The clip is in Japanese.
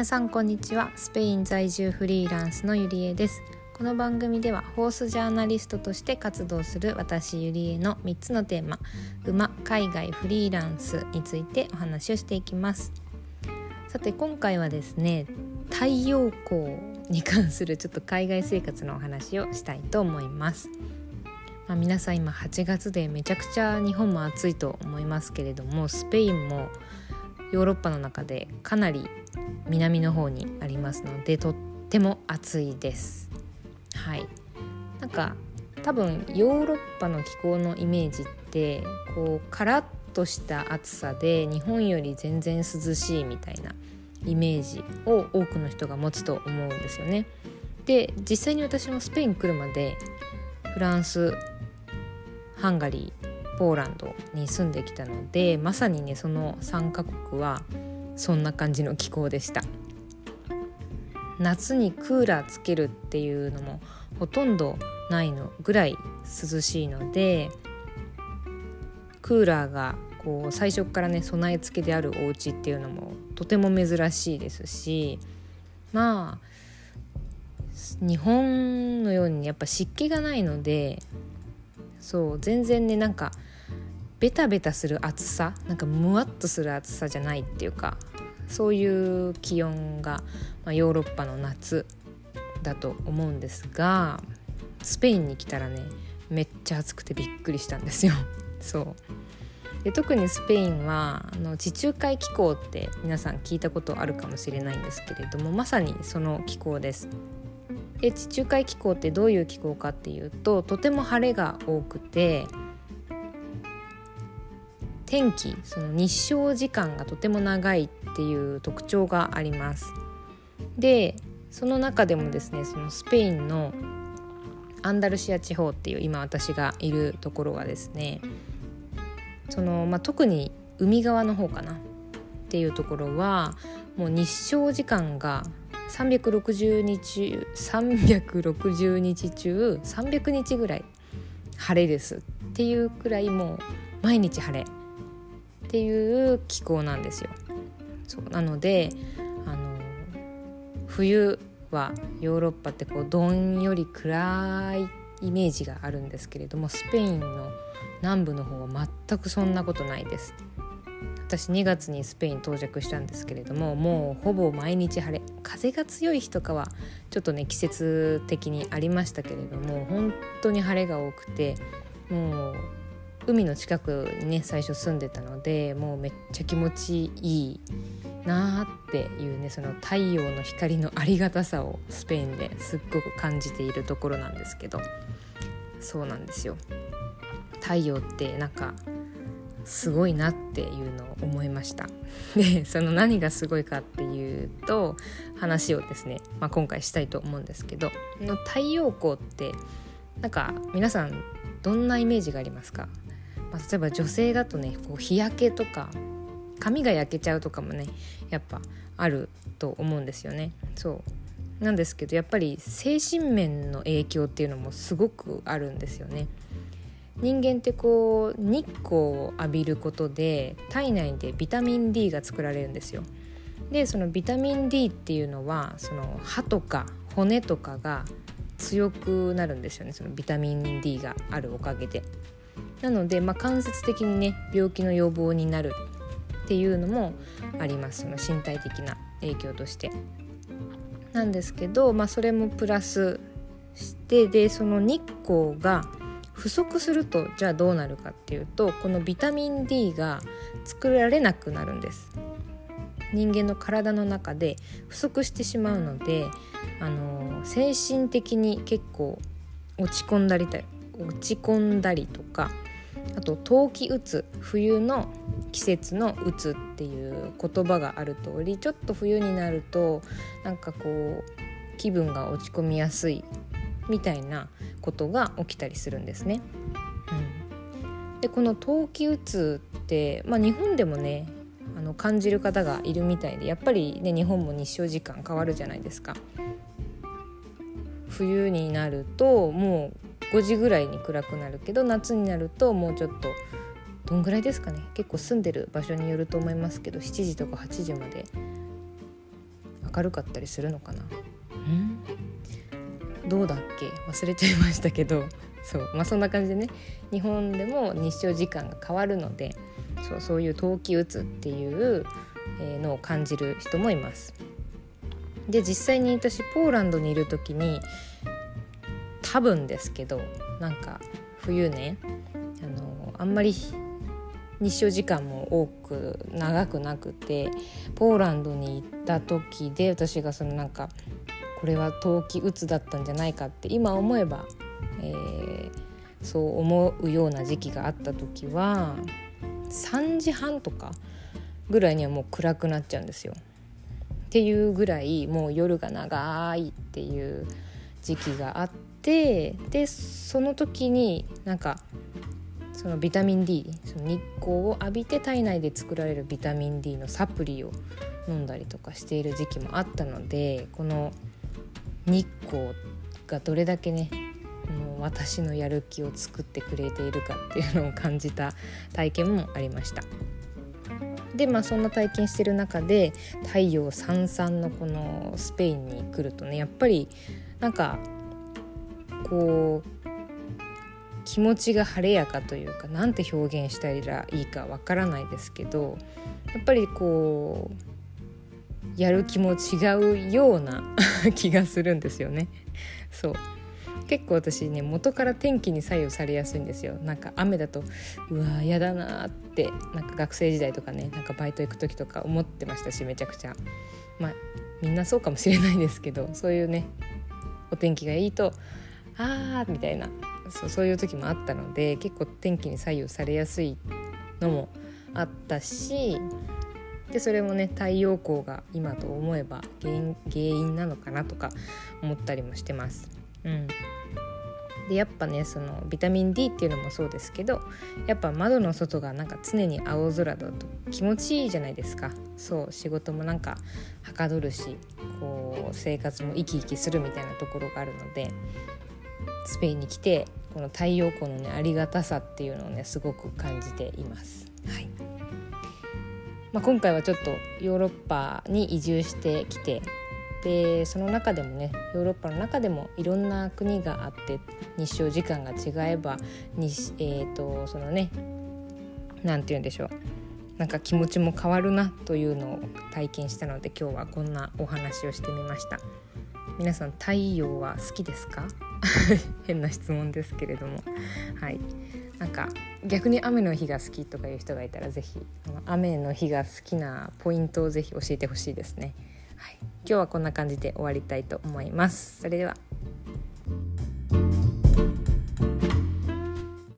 皆さんこんにちは。スペイン在住フリーランスのゆりえです。この番組ではホースジャーナリストとして活動する私ゆりえの3つのテーマ馬海外フリーランスについてお話をしていきます。さて今回はですね太陽光に関する ちょっと海外生活のお話をしたいと思います。まあ、皆さん今8月でめちゃくちゃ日本も暑いと思いますけれどもスペインもヨーロッパの中でかなり南の方にありますのでとっても暑いです。はい。なんか多分ヨーロッパの気候のイメージってこうカラッとした暑さで日本より全然涼しいみたいなイメージを多くの人が持つと思うんですよね。で実際に私もスペイン来るまでフランスハンガリーポーランドに住んできたのでまさにねその3カ国はそんな感じの気候でした。夏にクーラーつけるっていうのもほとんどないのぐらい涼しいのでクーラーがこう最初からね備え付けであるお家っていうのもとても珍しいですしまあ日本のようにやっぱ湿気がないのでそう全然ねなんかベタベタする暑さなんかムワッとする暑さじゃないっていうかそういう気温が、まあ、ヨーロッパの夏だと思うんですがスペインに来たらねめっちゃ暑くてびっくりしたんですよ。そうで特にスペインはあの地中海気候って皆さん聞いたことあるかもしれないんですけれどもまさにその気候です。で地中海気候ってどういう気候かっていうととても晴れが多くて天気その日照時間がとても長いっていう特徴があります。でその中でもですねそのスペインのアンダルシア地方っていう今私がいるところがですねその、まあ、特に海側の方かなっていうところはもう日照時間が360日360日中300日ぐらい晴れですっていうくらいもう毎日晴れっていう気候なんですよ。そうなのであの冬はヨーロッパってこうどんより暗いイメージがあるんですけれどもスペインの南部の方は全くそんなことないです。私2月にスペイン到着したんですけれどももうほぼ毎日晴れ風が強い日とかはちょっとね季節的にありましたけれども本当に晴れが多くてもう海の近くにね最初住んでたのでもうめっちゃ気持ちいいなーっていうねその太陽の光のありがたさをスペインですっごく感じているところなんですけど。そうなんですよ。太陽ってなんかすごいなっていうのを思いました。でその何がすごいかっていうと話をですね、まあ、今回したいと思うんですけどの太陽光ってなんか皆さんどんなイメージがありますか、まあ、例えば女性だとねこう日焼けとか髪が焼けちゃうとかもねやっぱあると思うんですよねそうなんですけどやっぱり精神面の影響っていうのもすごくあるんですよね人間ってこう日光を浴びることで体内でビタミン D が作られるんですよ。でそのビタミン D っていうのはその歯とか骨とかが強くなるんですよねそのビタミン D があるおかげで。なので、まあ、間接的にね病気の予防になるっていうのもありますその身体的な影響として。なんですけど、まあ、それもプラスしてでその日光が不足するとじゃあどうなるかっていうとこのビタミン D が作られなくなるんです人間の体の中で不足してしまうのであの精神的に結構落ち込んだり落ち込んだりとかあと冬季うつ冬の季節のうつっていう言葉がある通りちょっと冬になるとなんかこう気分が落ち込みやすいみたいなことが起きたりするんですね。うん、でこの冬季うつって、まあ、日本でもねあの感じる方がいるみたいでやっぱりね日本も日照時間変わるじゃないですか。冬になるともう5時ぐらいに暗くなるけど夏になるともうちょっとどんぐらいですかね。結構住んでる場所によると思いますけど7時とか8時まで明るかったりするのかな。どうだっけ？忘れちゃいましたけど。そう。まあそんな感じでね。日本でも日照時間が変わるのでそうそういう冬季うつっていうのを感じる人もいます。で実際に私ポーランドにいる時に多分ですけどなんか冬ねあのあんまり日照時間も多く長くなくてポーランドに行った時で私がそのなんかこれは冬季うつだったんじゃないかって今思えば、えー、そう思うような時期があった時は3時半とかぐらいにはもう暗くなっちゃうんですよ。っていうぐらいもう夜が長いっていう時期があってでその時になんかそのビタミン D その日光を浴びて体内で作られるビタミン D のサプリを飲んだりとかしている時期もあったのでこの日光がどれだけねもう私のやる気を作ってくれているかっていうのを感じた体験もありました。でまあそんな体験してる中で太陽さんさんのこのスペインに来るとねやっぱりなんかこう気持ちが晴れやかというかなんて表現したらいいかわからないですけどやっぱりこうやる気も違うような 気がするんですよね。そう。結構私ね元から天気に左右されやすいんですよ。なんか雨だとうわ嫌だなってなんか学生時代とかねなんかバイト行く時とか思ってましたしめちゃくちゃ。まあみんなそうかもしれないですけどそういうねお天気がいいとあーみたいなそうそういう時もあったので結構天気に左右されやすいのもあったしでそれもね太陽光が今と思えば原因原因なのかなとか思ったりもしてます。うん、でやっぱねそのビタミン D っていうのもそうですけどやっぱ窓の外がなんか常に青空だと気持ちいいじゃないですかそう仕事もなんかはかどるしこう生活も生き生きするみたいなところがあるのでスペインに来てこの太陽光のねありがたさっていうのをねすごく感じています。はいまあ、今回はちょっとヨーロッパに移住してきてでその中でもねヨーロッパの中でもいろんな国があって日照時間が違えばに、えーと、そのね何て言うんでしょう。なんか気持ちも変わるなというのを体験したので今日はこんなお話をしてみました。皆さん太陽は好きですか？変な質問ですけれども。はい。なんか逆に雨の日が好きとかいう人がいたら是非雨の日が好きなポイントを是非教えてほしいですね。はい、今日はこんな感じで終わりたいと思います。それでは